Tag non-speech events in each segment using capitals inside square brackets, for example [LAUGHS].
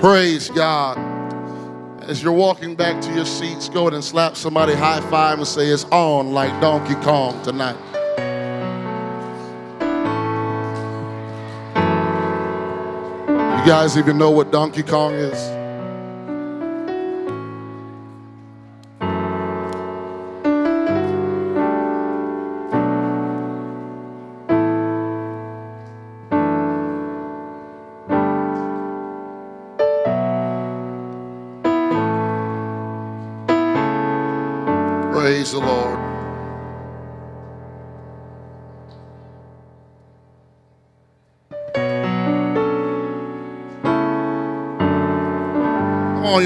Praise God. As you're walking back to your seats, go ahead and slap somebody high five and say, It's on like Donkey Kong tonight. You guys even know what Donkey Kong is?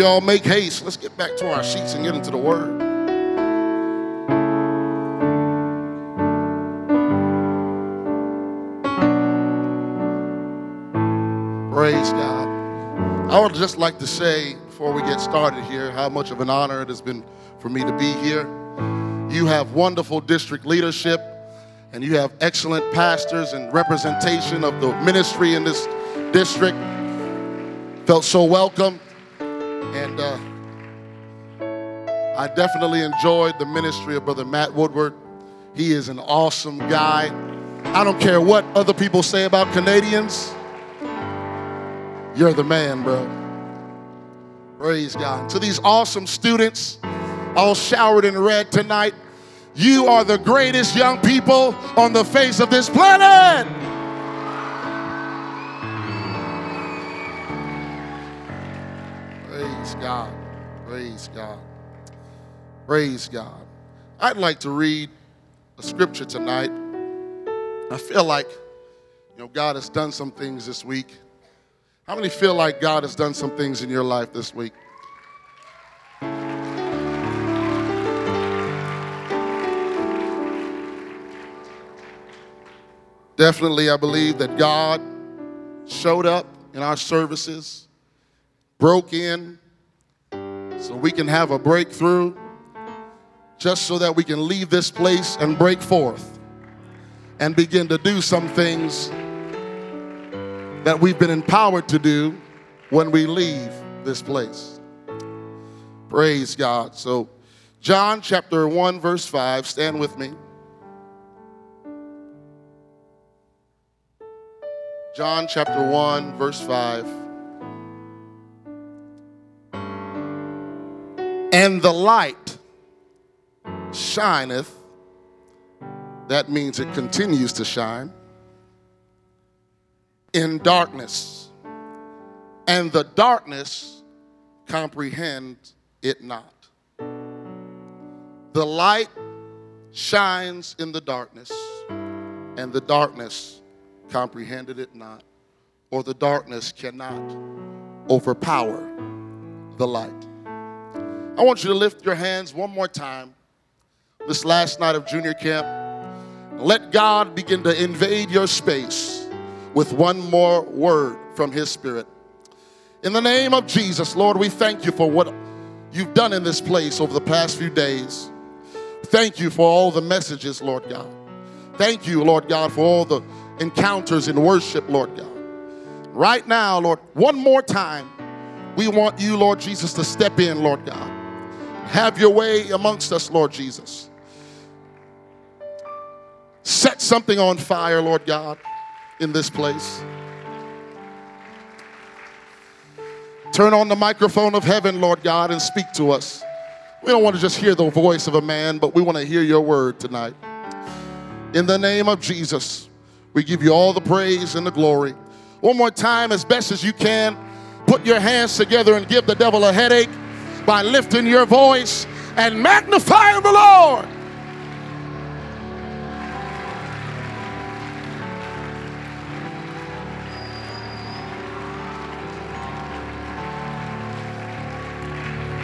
Y'all, make haste. Let's get back to our sheets and get into the Word. Praise God. I would just like to say, before we get started here, how much of an honor it has been for me to be here. You have wonderful district leadership, and you have excellent pastors and representation of the ministry in this district. Felt so welcome, and uh, I definitely enjoyed the ministry of Brother Matt Woodward. He is an awesome guy. I don't care what other people say about Canadians. You're the man, bro. Praise God. To these awesome students, all showered in red tonight, you are the greatest young people on the face of this planet. Praise God. Praise God. Praise God. I'd like to read a scripture tonight. I feel like, you know, God has done some things this week. How many feel like God has done some things in your life this week? Definitely, I believe that God showed up in our services, broke in so we can have a breakthrough, just so that we can leave this place and break forth and begin to do some things that we've been empowered to do when we leave this place. Praise God. So, John chapter 1, verse 5, stand with me. John chapter 1, verse 5. And the light shineth, that means it continues to shine, in darkness, and the darkness comprehend it not. The light shines in the darkness, and the darkness comprehended it not, or the darkness cannot overpower the light. I want you to lift your hands one more time this last night of junior camp. Let God begin to invade your space with one more word from His Spirit. In the name of Jesus, Lord, we thank you for what you've done in this place over the past few days. Thank you for all the messages, Lord God. Thank you, Lord God, for all the encounters in worship, Lord God. Right now, Lord, one more time, we want you, Lord Jesus, to step in, Lord God. Have your way amongst us, Lord Jesus. Set something on fire, Lord God, in this place. Turn on the microphone of heaven, Lord God, and speak to us. We don't want to just hear the voice of a man, but we want to hear your word tonight. In the name of Jesus, we give you all the praise and the glory. One more time, as best as you can, put your hands together and give the devil a headache by lifting your voice and magnifying the Lord.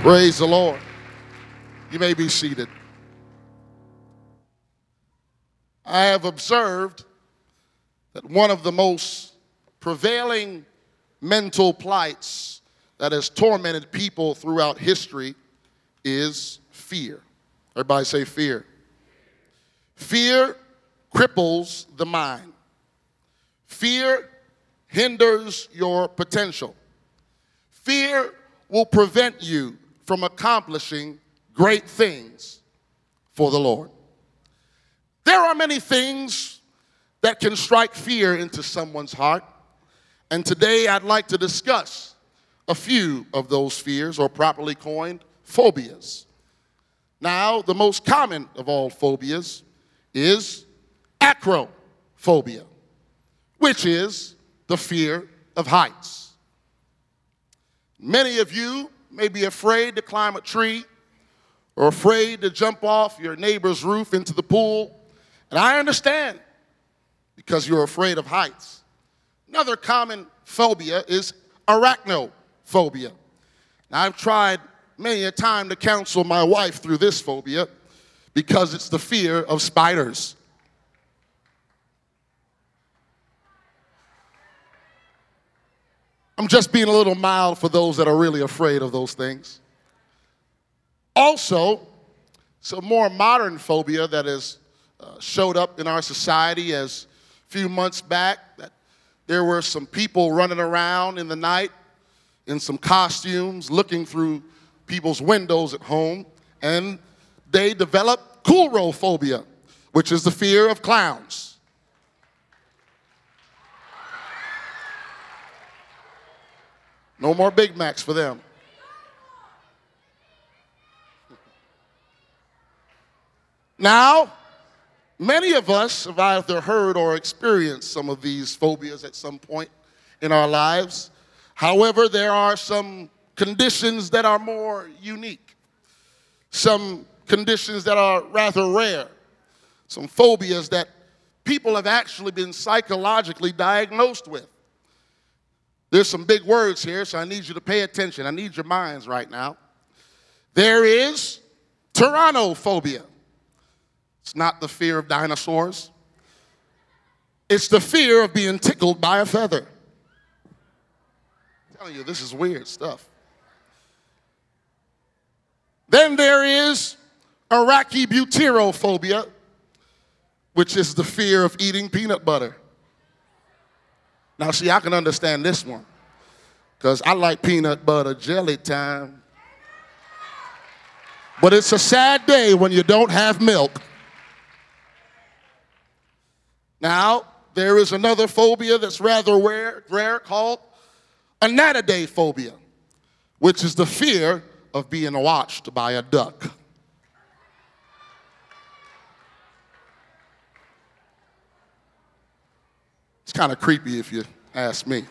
Praise the Lord. You may be seated. I have observed that one of the most prevailing mental plights that has tormented people throughout history is fear. Everybody say fear. Fear cripples the mind. Fear hinders your potential. Fear will prevent you from accomplishing great things for the Lord. There are many things that can strike fear into someone's heart. And today I'd like to discuss a few of those fears, or properly coined, phobias. Now, the most common of all phobias is acrophobia, which is the fear of heights. Many of you may be afraid to climb a tree or afraid to jump off your neighbor's roof into the pool. And I understand because you're afraid of heights. Another common phobia is arachnophobia. Now, I've tried many a time to counsel my wife through this phobia because it's the fear of spiders. I'm just being a little mild for those that are really afraid of those things. Also, some more modern phobia that has uh, showed up in our society as a few months back that there were some people running around in the night in some costumes looking through people's windows at home and they develop coulrophobia, which is the fear of clowns. No more Big Macs for them. Now, many of us have either heard or experienced some of these phobias at some point in our lives. However, there are some conditions that are more unique, some conditions that are rather rare, some phobias that people have actually been psychologically diagnosed with. There's some big words here, so I need you to pay attention. I need your minds right now. There is tyrannophobia. It's not the fear of dinosaurs, it's the fear of being tickled by a feather. Telling you, this is weird stuff. Then there is arachibutyrophobia, which is the fear of eating peanut butter. Now, see, I can understand this one because I like peanut butter jelly time. But it's a sad day when you don't have milk. Now, there is another phobia that's rather rare, rare called anatidaephobia, which is the fear of being watched by a duck. It's kind of creepy if you ask me.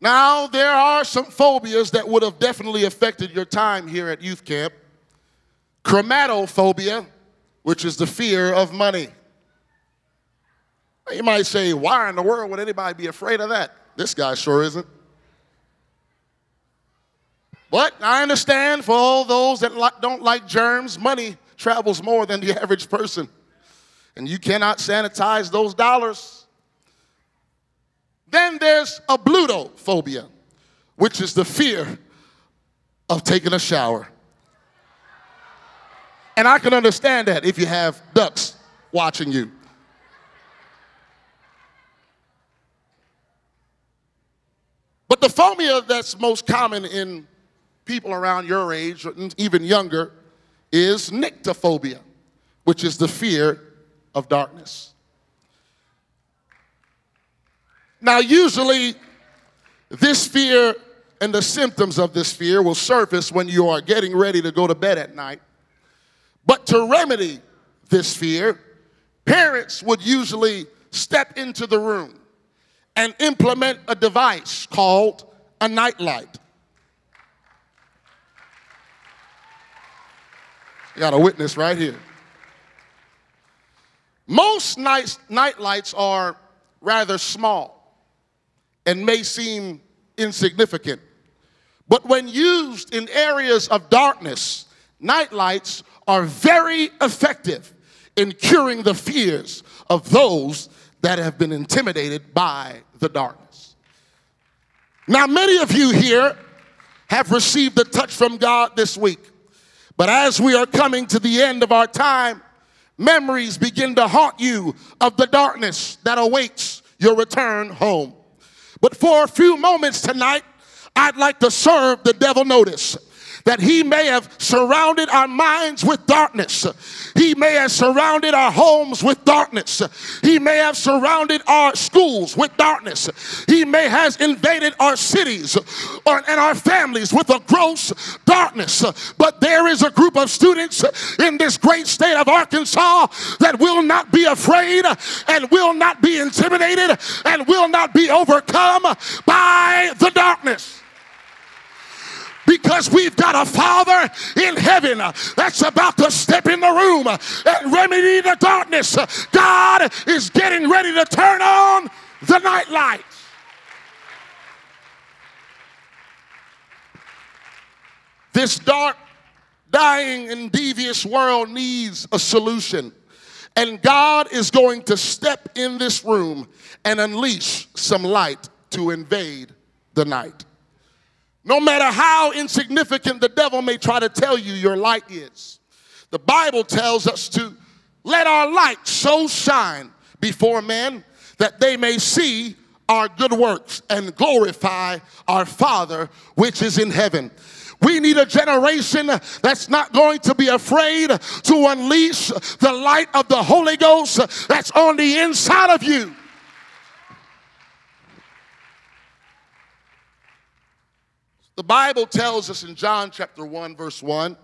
Now, there are some phobias that would have definitely affected your time here at youth camp. Chrometophobia, which is the fear of money. You might say, why in the world would anybody be afraid of that? This guy sure isn't. But I understand for all those that don't like germs, money travels more than the [LAUGHS] average person and you cannot sanitize those dollars. Then there's ablutophobia, which is the fear of taking a shower. And I can understand that if you have ducks watching you. The phobia that's most common in people around your age, or even younger, is nyctophobia, which is the fear of darkness. Now, usually, this fear and the symptoms of this fear will surface when you are getting ready to go to bed at night. But to remedy this fear, parents would usually step into the room and implement a device called a nightlight. You got a witness right here. Most night, night lights are rather small and may seem insignificant. But when used in areas of darkness, nightlights are very effective in curing the fears of those that have been intimidated by the darkness. Now, many of you here have received a touch from God this week. But as we are coming to the end of our time, memories begin to haunt you of the darkness that awaits your return home. But for a few moments tonight, I'd like to serve the devil notice that he may have surrounded our minds with darkness. He may have surrounded our homes with darkness. He may have surrounded our schools with darkness. He may have invaded our cities uh, and our families with a gross darkness. But there is a group of students in this great state of Arkansas that will not be afraid uh, and will not be intimidated and will not be overcome by the darkness because we've got a Father in heaven that's about to step in the room and remedy the darkness. God is getting ready to turn on the night lights. This dark, dying, and devious world needs a solution. And God is going to step in this room and unleash some light to invade the night. No matter how insignificant the devil may try to tell you your light is, the Bible tells us to let our light so shine before men that they may see our good works and glorify our Father which is in heaven. We need a generation that's not going to be afraid to unleash the light of the Holy Ghost that's on the inside of you. The Bible tells us in John chapter 1, verse 1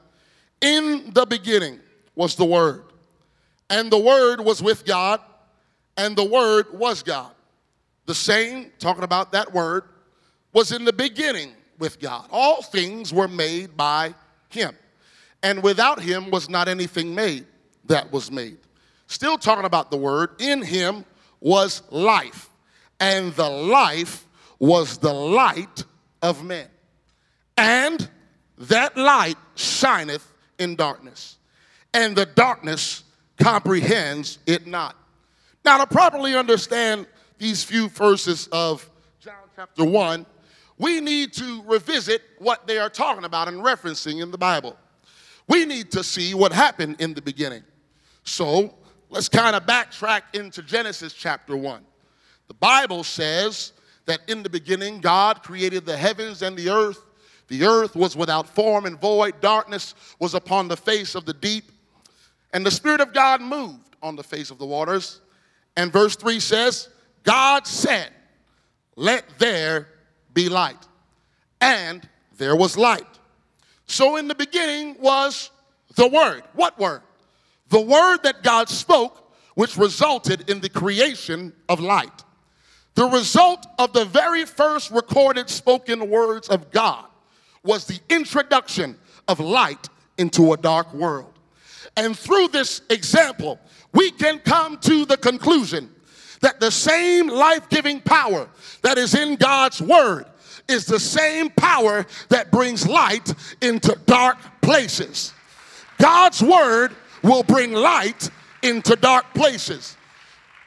In the beginning was the Word, and the Word was with God, and the Word was God. The same, talking about that Word, was in the beginning with God. All things were made by Him, and without Him was not anything made that was made. Still talking about the Word, in Him was life, and the life was the light of men. And that light shineth in darkness, and the darkness comprehends it not. Now, to properly understand these few verses of John chapter 1, we need to revisit what they are talking about and referencing in the Bible. We need to see what happened in the beginning. So, let's kind of backtrack into Genesis chapter 1. The Bible says that in the beginning, God created the heavens and the earth the earth was without form and void, darkness was upon the face of the deep, and the Spirit of God moved on the face of the waters. And verse 3 says, God said, Let there be light. And there was light. So in the beginning was the Word. What Word? The Word that God spoke, which resulted in the creation of light. The result of the very first recorded spoken words of God was the introduction of light into a dark world. And through this example, we can come to the conclusion that the same life giving power that is in God's word is the same power that brings light into dark places. God's word will bring light into dark places.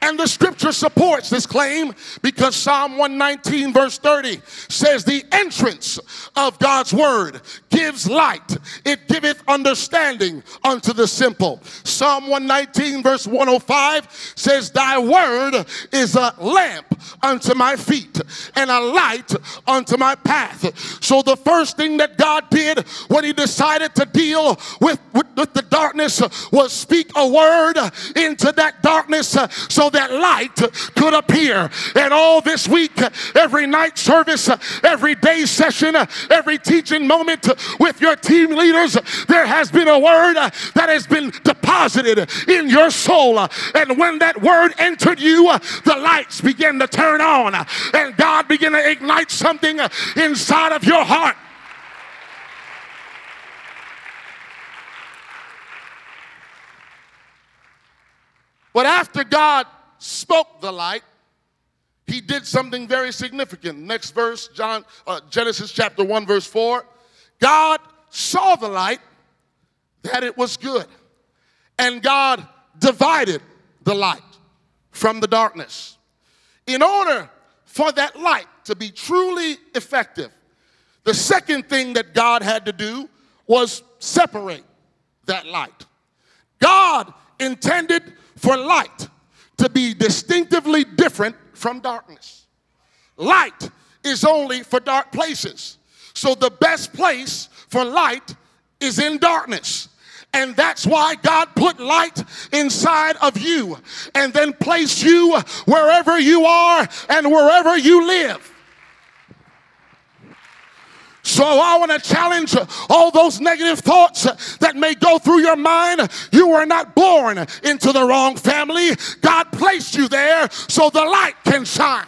And the scripture supports this claim because Psalm 119, verse 30 says, The entrance of God's word gives light, it giveth understanding unto the simple. Psalm 119, verse 105 says, Thy word is a lamp unto my feet and a light unto my path. So the first thing that God did when He decided to deal with, with, with the darkness was speak a word into that darkness so that light could appear. And all this week, every night service, every day session, every teaching moment with your team leaders, there has been a word that has been deposited in your soul. And when that word entered you, the lights began to turn on, and God began to ignite something inside of your heart. But after God spoke the light, he did something very significant. Next verse, John, uh, Genesis chapter 1, verse 4. God saw the light that it was good, and God divided the light from the darkness. In order for that light to be truly effective, the second thing that God had to do was separate that light. God intended for light to be distinctively different from darkness. light is only for dark places. So the best place for light is in darkness. And that's why God put light inside of you and then placed you wherever you are and wherever you live. So I want to challenge all those negative thoughts that may go through your mind. You were not born into the wrong family. God placed you there so the light can shine.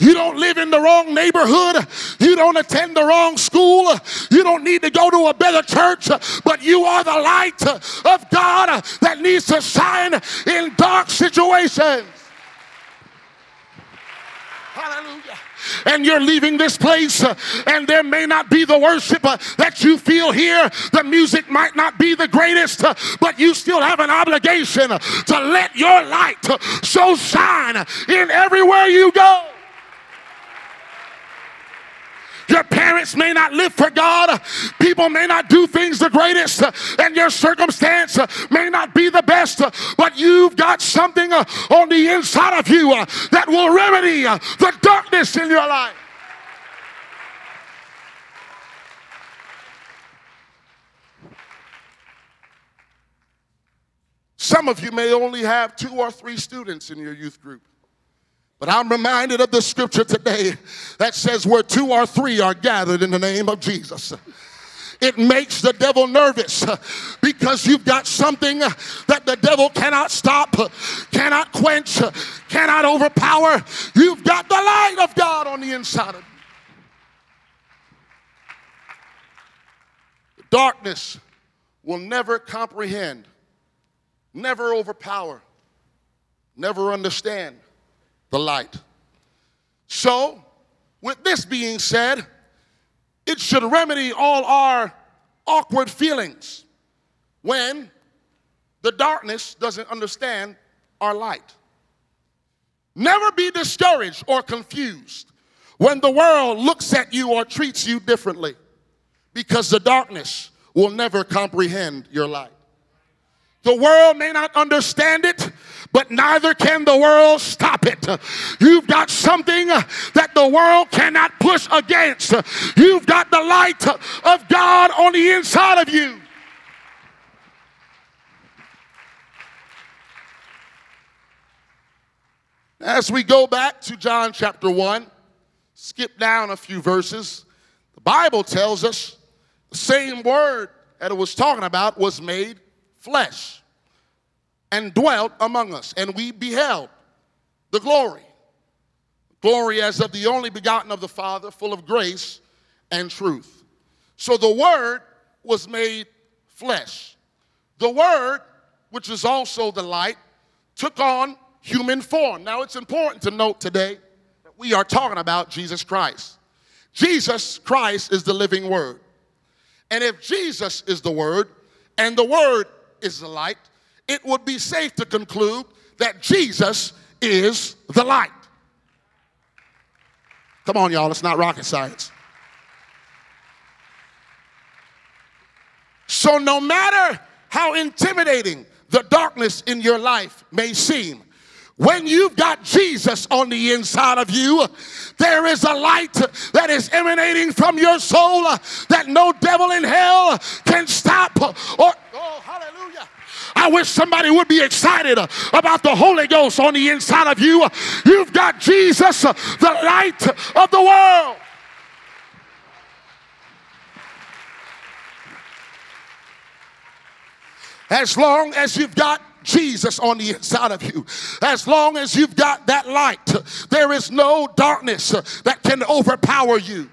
You don't live in the wrong neighborhood. You don't attend the wrong school. You don't need to go to a better church, but you are the light of God that needs to shine in dark situations. Hallelujah and you're leaving this place, uh, and there may not be the worship uh, that you feel here. The music might not be the greatest, uh, but you still have an obligation to let your light so shine in everywhere you go. Your parents may not live for God. People may not do things the greatest, and your circumstance may not be the best, but you've got something uh, on the inside of you uh, that will remedy uh, the darkness in your life. Some of you may only have two or three students in your youth group. But I'm reminded of the scripture today that says, Where two or three are gathered in the name of Jesus. It makes the devil nervous uh, because you've got something uh, that the devil cannot stop, uh, cannot quench, cannot overpower. You've got the light of God on the inside of you. Darkness will never comprehend, never overpower, never understand the light. So, with this being said, it should remedy all our awkward feelings when the darkness doesn't understand our light. Never be discouraged or confused when the world looks at you or treats you differently because the darkness will never comprehend your light. The world may not understand it, but neither can the world stop it. You've got something that the world cannot push against. You've got the light of God on the inside of you. As we go back to John chapter 1, skip down a few verses, the Bible tells us the same word that it was talking about was made flesh and dwelt among us, and we beheld the glory. Glory as of the only begotten of the Father, full of grace and truth. So the Word was made flesh. The Word, which is also the light, took on human form. Now, it's important to note today that we are talking about Jesus Christ. Jesus Christ is the living Word. And if Jesus is the Word and the Word is the light, it would be safe to conclude that Jesus is the light. Come on, y'all, it's not rocket science. So, no matter how intimidating the darkness in your life may seem, when you've got Jesus on the inside of you, there is a light that is emanating from your soul that no devil in hell can stop. Or, oh, hallelujah. I wish somebody would be excited uh, about the Holy Ghost on the inside of you. You've got Jesus, uh, the light of the world. As long as you've got Jesus on the inside of you. As long as you've got that light, there is no darkness uh, that can overpower you.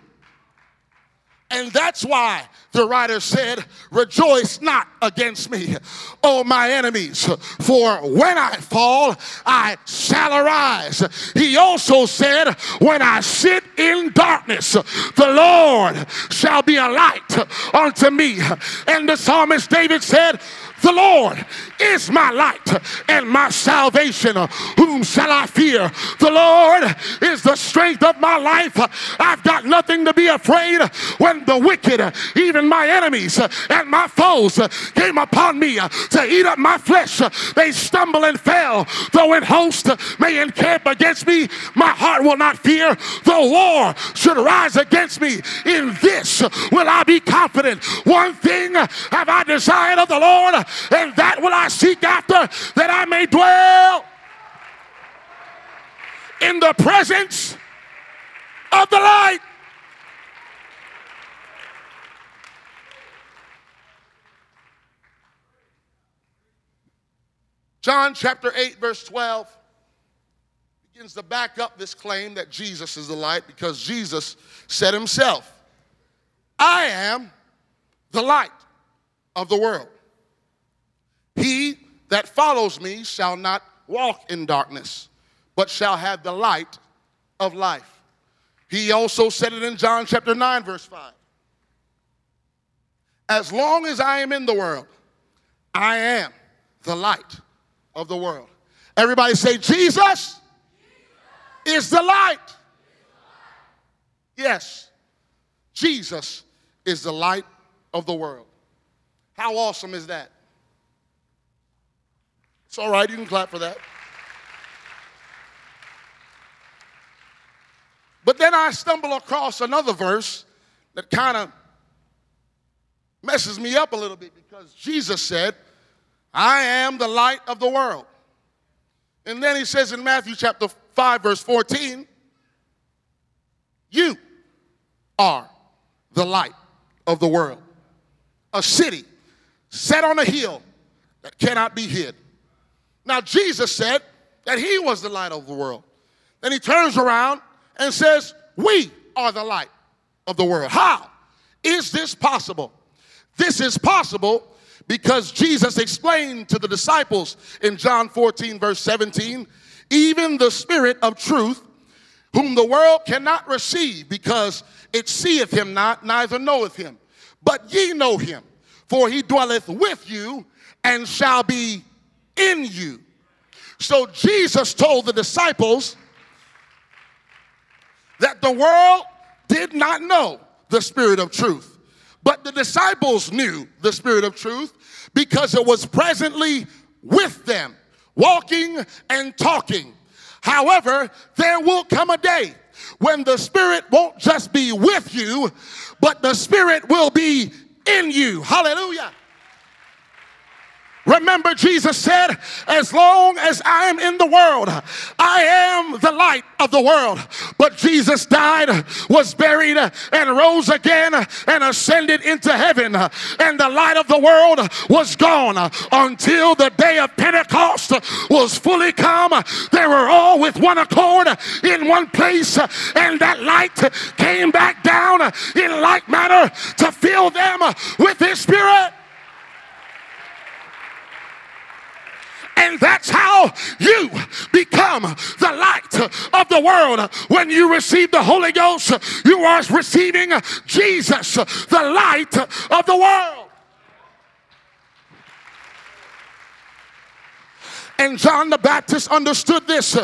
And that's why the writer said, Rejoice not against me, O my enemies, for when I fall, I shall arise. He also said, When I sit in darkness, the Lord shall be a light unto me. And the psalmist David said, The Lord is my light and my salvation. Whom shall I fear? The Lord is the strength of my life. I've got nothing to be afraid when the wicked, even my enemies and my foes, came upon me to eat up my flesh. They stumble and fell. Though an host may encamp against me, my heart will not fear. Though war should rise against me, in this will I be confident. One thing have I desired of the Lord, and that will I seek after, that I may dwell in the presence of the light. John chapter 8, verse 12 begins to back up this claim that Jesus is the light because Jesus said himself, I am the light of the world. He that follows me shall not walk in darkness, but shall have the light of life. He also said it in John chapter 9, verse 5. As long as I am in the world, I am the light of the world. Everybody say, Jesus is the light. Yes, Jesus is the light of the world. How awesome is that? It's all right, you can clap for that. But then I stumble across another verse that kind of messes me up a little bit because Jesus said, I am the light of the world. And then he says in Matthew chapter 5, verse 14, You are the light of the world. A city set on a hill that cannot be hid. Now, Jesus said that he was the light of the world. Then he turns around and says, We are the light of the world. How is this possible? This is possible because Jesus explained to the disciples in John 14, verse 17, even the Spirit of truth, whom the world cannot receive because it seeth him not, neither knoweth him. But ye know him, for he dwelleth with you and shall be in you. So Jesus told the disciples that the world did not know the Spirit of truth, but the disciples knew the Spirit of truth because it was presently with them, walking and talking. However, there will come a day when the Spirit won't just be with you, but the Spirit will be in you. Hallelujah. Remember, Jesus said, As long as I am in the world, I am the light of the world. But Jesus died, was buried, and rose again and ascended into heaven. And the light of the world was gone until the day of Pentecost was fully come. They were all with one accord in one place, and that light came back down in like manner to fill them with His Spirit. And that's how you become the light of the world. When you receive the Holy Ghost, you are receiving Jesus, the light of the world. And John the Baptist understood this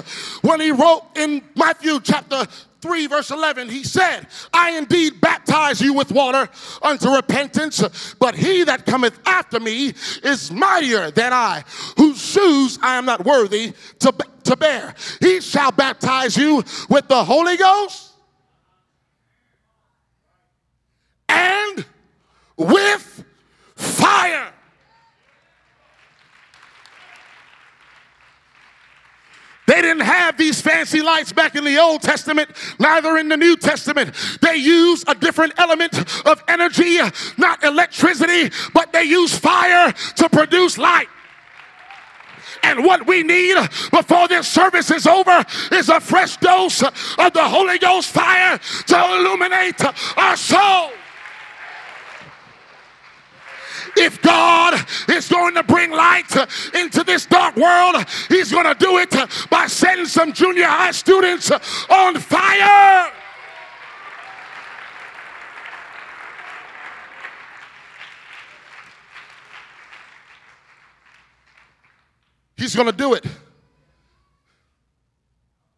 when he wrote in Matthew chapter 3, verse 11, he said, I indeed baptize you with water unto repentance, but he that cometh after me is mightier than I, whose shoes I am not worthy to, to bear. He shall baptize you with the Holy Ghost and with fire. They didn't have these fancy lights back in the Old Testament, neither in the New Testament. They use a different element of energy, not electricity, but they use fire to produce light. And what we need before this service is over is a fresh dose of the Holy Ghost fire to illuminate our soul. If God is going to bring light into this dark world, He's going to do it by setting some junior high students on fire. He's going to do it.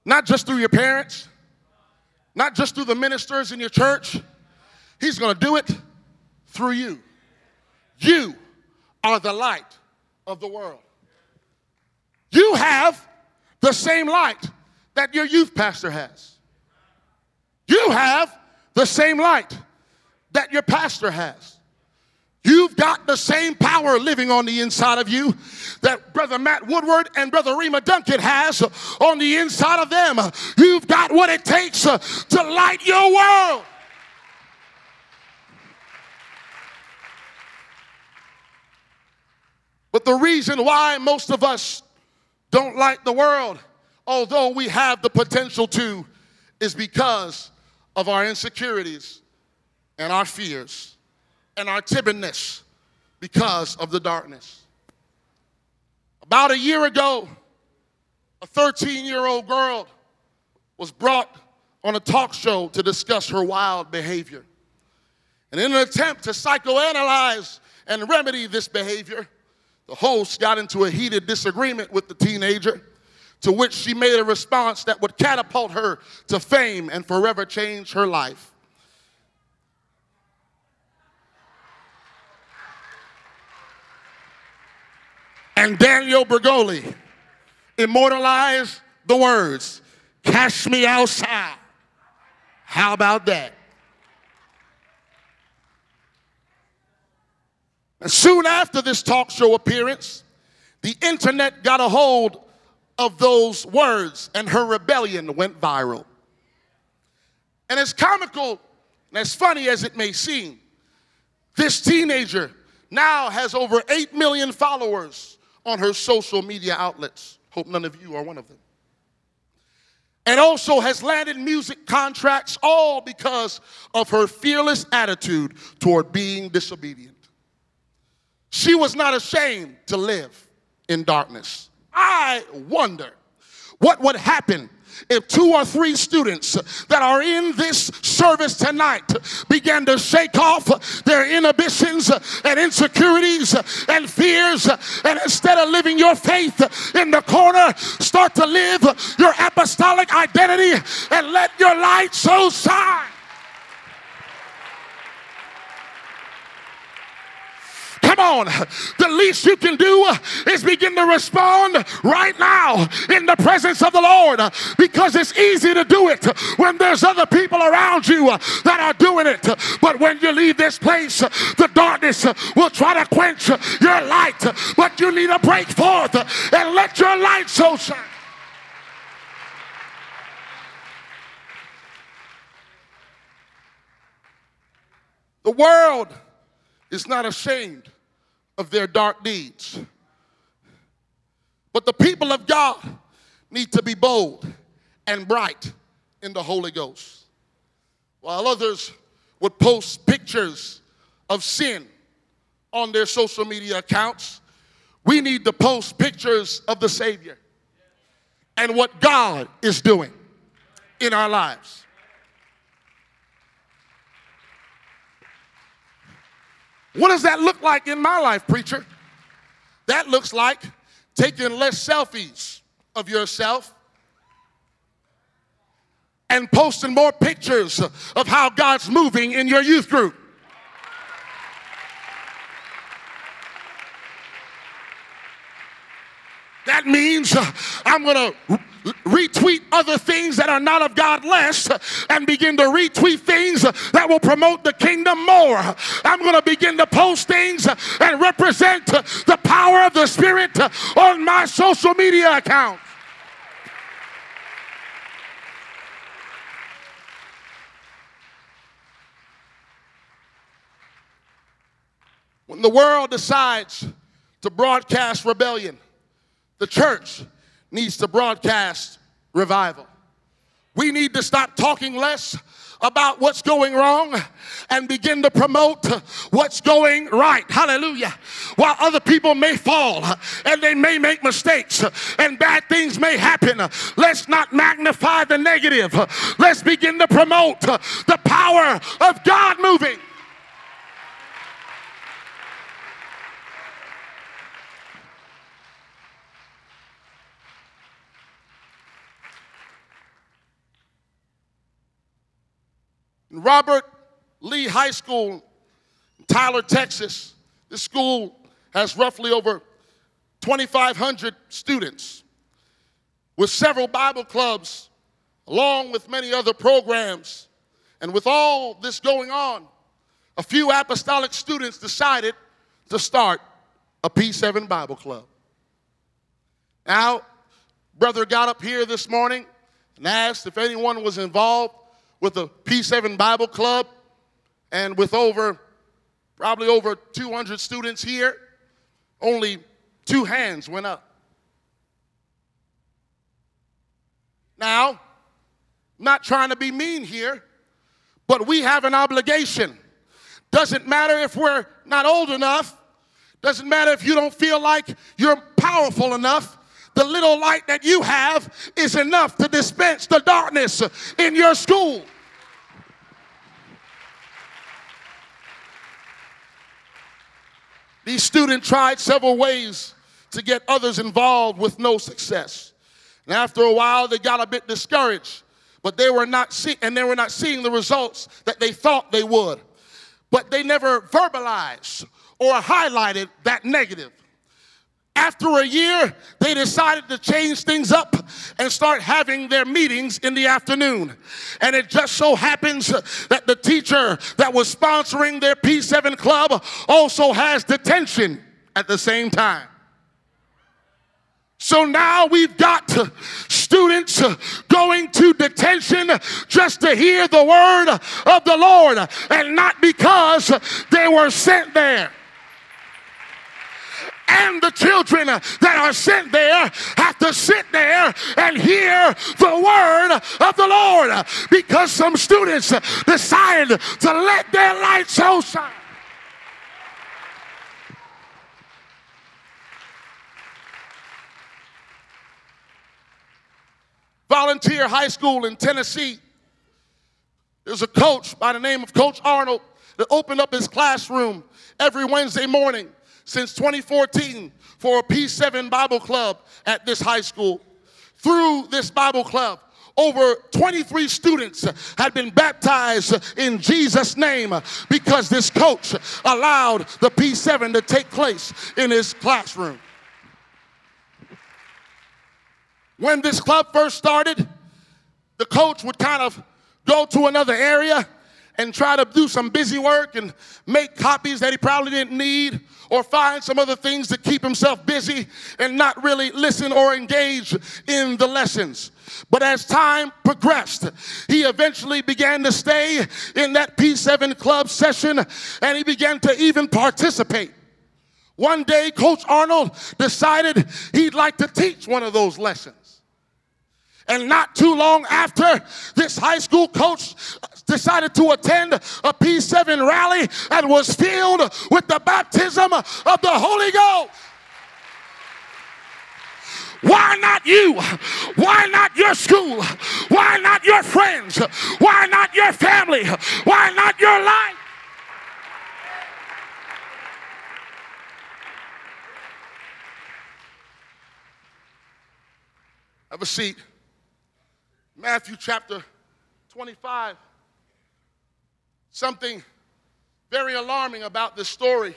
Not just through your parents, not just through the ministers in your church. He's going to do it through you. You are the light of the world. You have the same light that your youth pastor has. You have the same light that your pastor has. You've got the same power living on the inside of you that Brother Matt Woodward and Brother Rema Duncan has on the inside of them. You've got what it takes uh, to light your world. But the reason why most of us don't light the world, although we have the potential to, is because of our insecurities and our fears and our timidness because of the darkness. About a year ago, a 13 year old girl was brought on a talk show to discuss her wild behavior. And in an attempt to psychoanalyze and remedy this behavior, the host got into a heated disagreement with the teenager, to which she made a response that would catapult her to fame and forever change her life. And Danielle Bregoli immortalized the words, Cash me outside. How about that? And soon after this talk show appearance, the internet got a hold of those words and her rebellion went viral. And as comical and as funny as it may seem, this teenager now has over 8 million followers on her social media outlets. Hope none of you are one of them. And also has landed music contracts, all because of her fearless attitude toward being disobedient. She was not ashamed to live in darkness. I wonder what would happen if two or three students that are in this service tonight began to shake off their inhibitions and insecurities and fears, and instead of living your faith in the corner, start to live your apostolic identity and let your light so shine. Come on. The least you can do is begin to respond right now in the presence of the Lord because it's easy to do it when there's other people around you that are doing it. But when you leave this place, the darkness will try to quench your light. But you need to break forth and let your light so shine. The world is not ashamed of their dark deeds. But the people of God need to be bold and bright in the Holy Ghost. While others would post pictures of sin on their social media accounts, we need to post pictures of the Savior and what God is doing in our lives. What does that look like in my life, preacher? That looks like taking less selfies of yourself and posting more pictures of how God's moving in your youth group. That means uh, I'm going to retweet other things that are not of God less and begin to retweet things that will promote the kingdom more. I'm going to begin to post things and represent the power of the Spirit on my social media account. When the world decides to broadcast rebellion, the church needs to broadcast revival. We need to stop talking less about what's going wrong and begin to promote what's going right. Hallelujah. While other people may fall and they may make mistakes and bad things may happen, let's not magnify the negative. Let's begin to promote the power of God moving. in Robert Lee High School in Tyler, Texas. This school has roughly over 2,500 students with several Bible clubs, along with many other programs. And with all this going on, a few apostolic students decided to start a P7 Bible Club. Now, brother got up here this morning and asked if anyone was involved with the P7 Bible Club, and with over, probably over 200 students here, only two hands went up. Now, not trying to be mean here, but we have an obligation. Doesn't matter if we're not old enough, doesn't matter if you don't feel like you're powerful enough. The little light that you have is enough to dispense the darkness in your school. These students tried several ways to get others involved with no success. And after a while, they got a bit discouraged, but they were not see- and they were not seeing the results that they thought they would. But they never verbalized or highlighted that negative. After a year, they decided to change things up and start having their meetings in the afternoon. And it just so happens that the teacher that was sponsoring their P7 club also has detention at the same time. So now we've got students going to detention just to hear the word of the Lord and not because they were sent there and the children that are sent there have to sit there and hear the word of the Lord because some students decided to let their light so shine. Volunteer High School in Tennessee. There's a coach by the name of Coach Arnold that opened up his classroom every Wednesday morning since 2014 for a P7 Bible Club at this high school. Through this Bible Club, over 23 students had been baptized in Jesus' name because this coach allowed the P7 to take place in his classroom. When this club first started, the coach would kind of go to another area and try to do some busy work and make copies that he probably didn't need or find some other things to keep himself busy and not really listen or engage in the lessons. But as time progressed, he eventually began to stay in that P7 club session and he began to even participate. One day, Coach Arnold decided he'd like to teach one of those lessons. And not too long after, this high school coach decided to attend a P7 rally and was filled with the baptism of the Holy Ghost. Why not you? Why not your school? Why not your friends? Why not your family? Why not your life? Have a seat. Matthew chapter 25. Something very alarming about this story.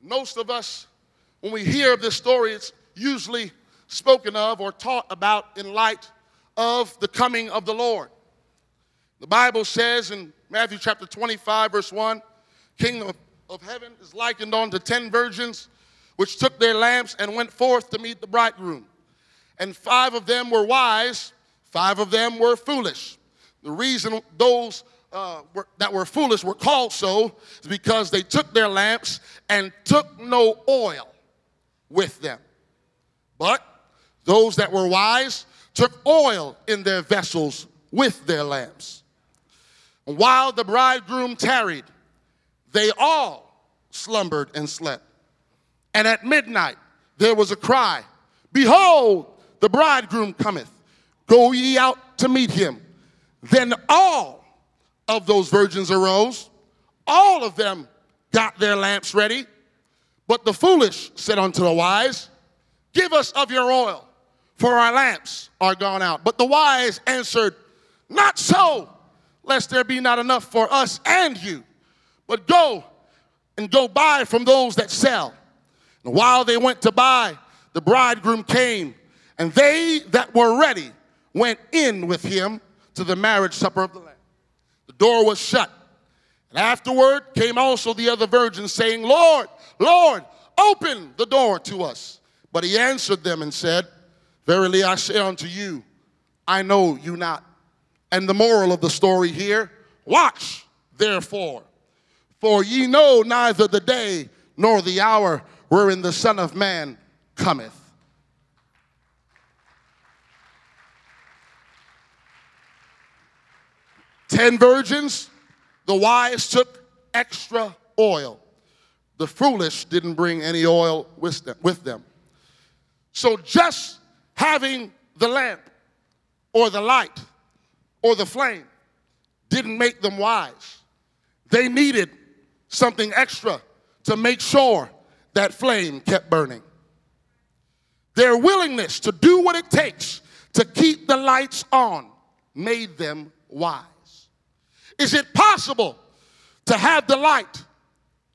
Most of us, when we hear of this story, it's usually spoken of or taught about in light of the coming of the Lord. The Bible says in Matthew chapter 25, verse 1, kingdom of heaven is likened unto ten virgins which took their lamps and went forth to meet the bridegroom. And five of them were wise, five of them were foolish. The reason those uh, were, that were foolish were called so because they took their lamps and took no oil with them. But those that were wise took oil in their vessels with their lamps. while the bridegroom tarried, they all slumbered and slept. And at midnight there was a cry Behold, the bridegroom cometh. Go ye out to meet him. Then all of those virgins arose. All of them got their lamps ready. But the foolish said unto the wise, Give us of your oil, for our lamps are gone out. But the wise answered, Not so, lest there be not enough for us and you. But go and go buy from those that sell. And while they went to buy, the bridegroom came, and they that were ready went in with him to the marriage supper of the Lamb. Door was shut. And afterward came also the other virgins, saying, Lord, Lord, open the door to us. But he answered them and said, Verily I say unto you, I know you not. And the moral of the story here watch, therefore, for ye know neither the day nor the hour wherein the Son of Man cometh. Ten virgins, the wise took extra oil. The foolish didn't bring any oil with them. So just having the lamp or the light or the flame didn't make them wise. They needed something extra to make sure that flame kept burning. Their willingness to do what it takes to keep the lights on made them wise. Is it possible to have the light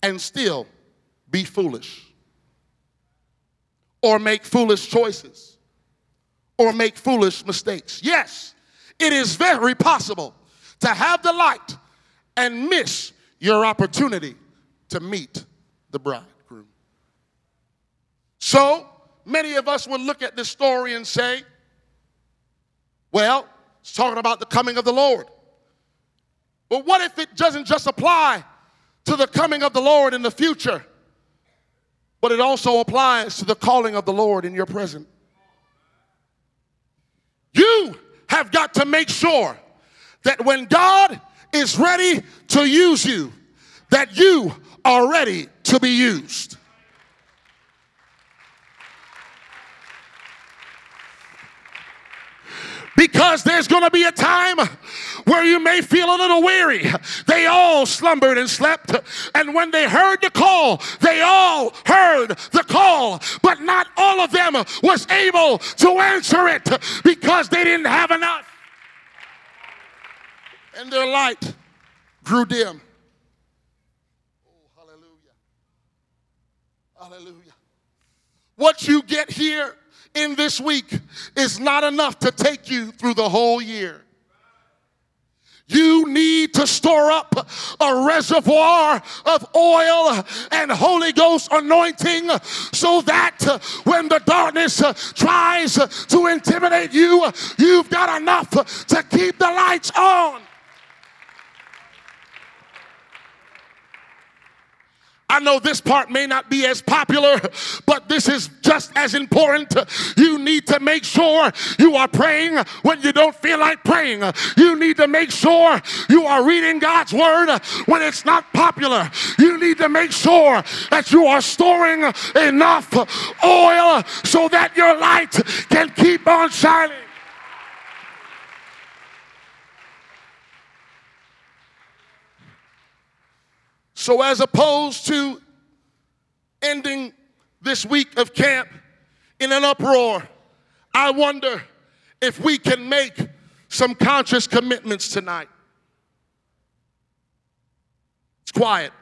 and still be foolish? Or make foolish choices? Or make foolish mistakes? Yes, it is very possible to have the light and miss your opportunity to meet the bridegroom. So many of us will look at this story and say, well, it's talking about the coming of the Lord. But what if it doesn't just apply to the coming of the Lord in the future, but it also applies to the calling of the Lord in your present? You have got to make sure that when God is ready to use you, that you are ready to be used. Because there's going to be a time where you may feel a little weary. They all slumbered and slept. And when they heard the call, they all heard the call. But not all of them was able to answer it because they didn't have enough. And their light grew dim. Oh, hallelujah. Hallelujah. What you get here in this week is not enough to take you through the whole year. You need to store up a reservoir of oil and Holy Ghost anointing so that when the darkness tries to intimidate you, you've got enough to keep the lights on. I know this part may not be as popular, but this is just as important. You need to make sure you are praying when you don't feel like praying. You need to make sure you are reading God's word when it's not popular. You need to make sure that you are storing enough oil so that your light can keep on shining. So, as opposed to ending this week of camp in an uproar, I wonder if we can make some conscious commitments tonight. It's quiet,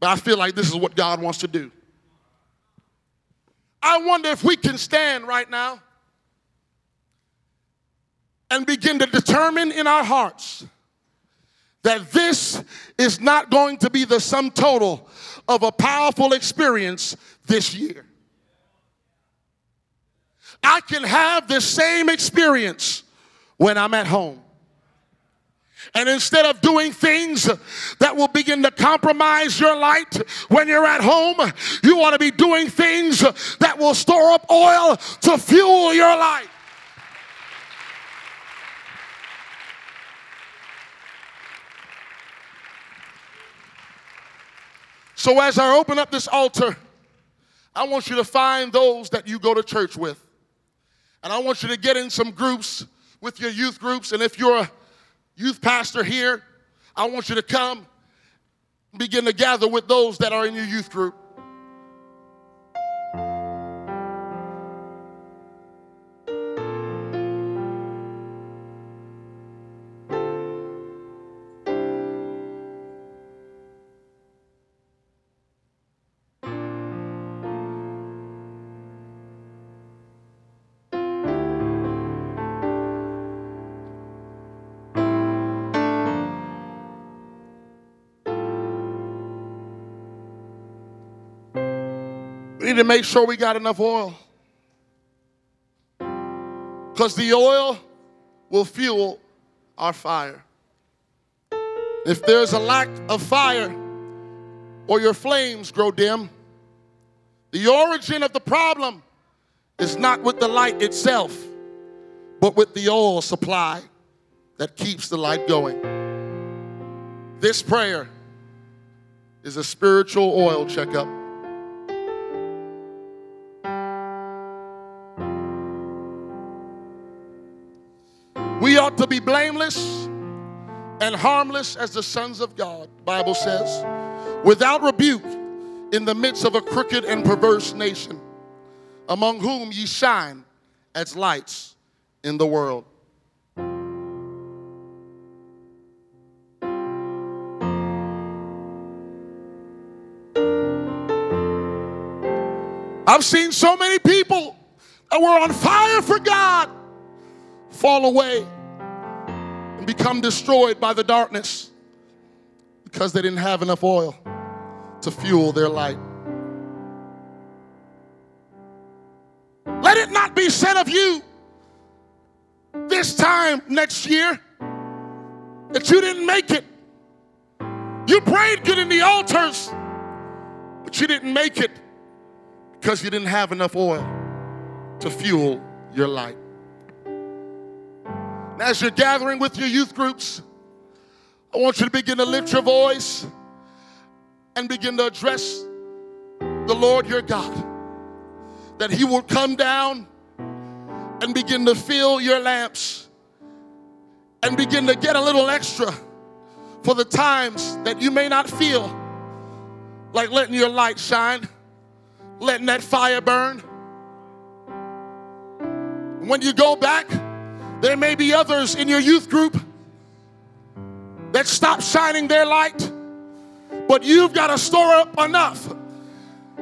but I feel like this is what God wants to do. I wonder if we can stand right now and begin to determine in our hearts that this is not going to be the sum total of a powerful experience this year. I can have the same experience when I'm at home. And instead of doing things that will begin to compromise your light when you're at home, you want to be doing things that will store up oil to fuel your light. So, as I open up this altar, I want you to find those that you go to church with. And I want you to get in some groups with your youth groups. And if you're a youth pastor here, I want you to come begin to gather with those that are in your youth group. To make sure we got enough oil. Because the oil will fuel our fire. If there's a lack of fire or your flames grow dim, the origin of the problem is not with the light itself, but with the oil supply that keeps the light going. This prayer is a spiritual oil checkup. To be blameless and harmless as the sons of God, Bible says, without rebuke in the midst of a crooked and perverse nation, among whom ye shine as lights in the world. I've seen so many people that were on fire for God fall away become destroyed by the darkness because they didn't have enough oil to fuel their light. Let it not be said of you this time next year that you didn't make it. You prayed good in the altars, but you didn't make it because you didn't have enough oil to fuel your light. And as you're gathering with your youth groups, I want you to begin to lift your voice and begin to address the Lord your God. That He will come down and begin to fill your lamps and begin to get a little extra for the times that you may not feel like letting your light shine letting that fire burn. When you go back, there may be others in your youth group that stop shining their light, but you've got to store up enough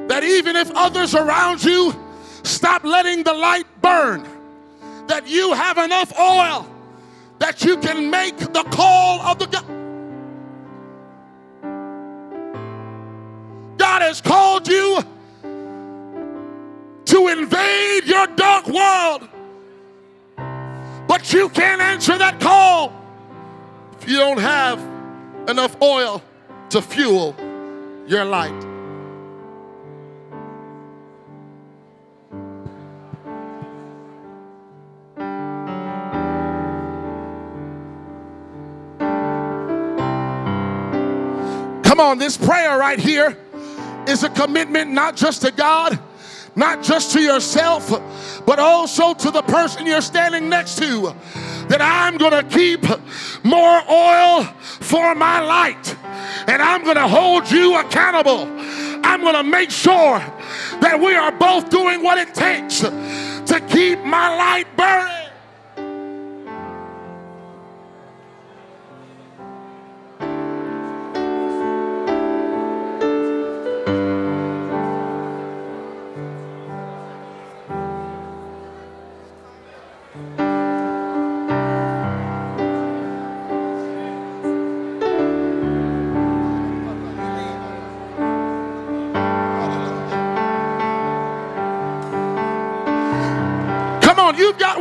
that even if others around you stop letting the light burn, that you have enough oil that you can make the call of the God. God has called you to invade your dark world. But you can't answer that call if you don't have enough oil to fuel your light. Come on, this prayer right here is a commitment not just to God not just to yourself, but also to the person you're standing next to. That I'm going to keep more oil for my light, and I'm going to hold you accountable. I'm going to make sure that we are both doing what it takes to keep my light burning.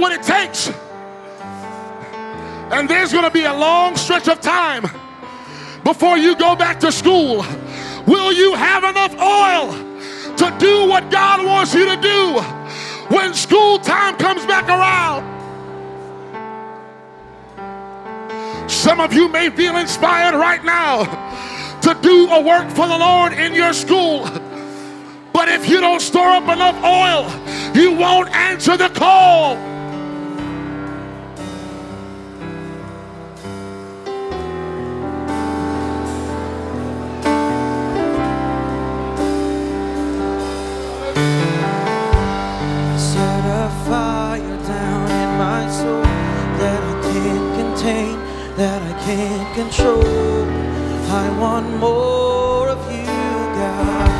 What it takes. And there's going to be a long stretch of time before you go back to school. Will you have enough oil to do what God wants you to do when school time comes back around? Some of you may feel inspired right now to do a work for the Lord in your school. But if you don't store up enough oil, you won't answer the call. I want more of you, God.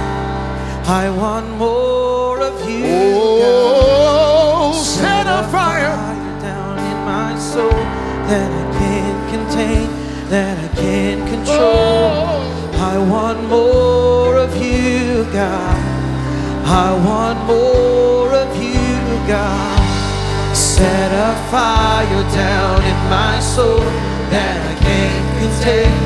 I want more of you. Oh, God. set a fire. down in my soul that I can't contain, that I can't control. Oh. I want more of you, God. I want more of you, God. Set a fire down in my soul that I can't contain,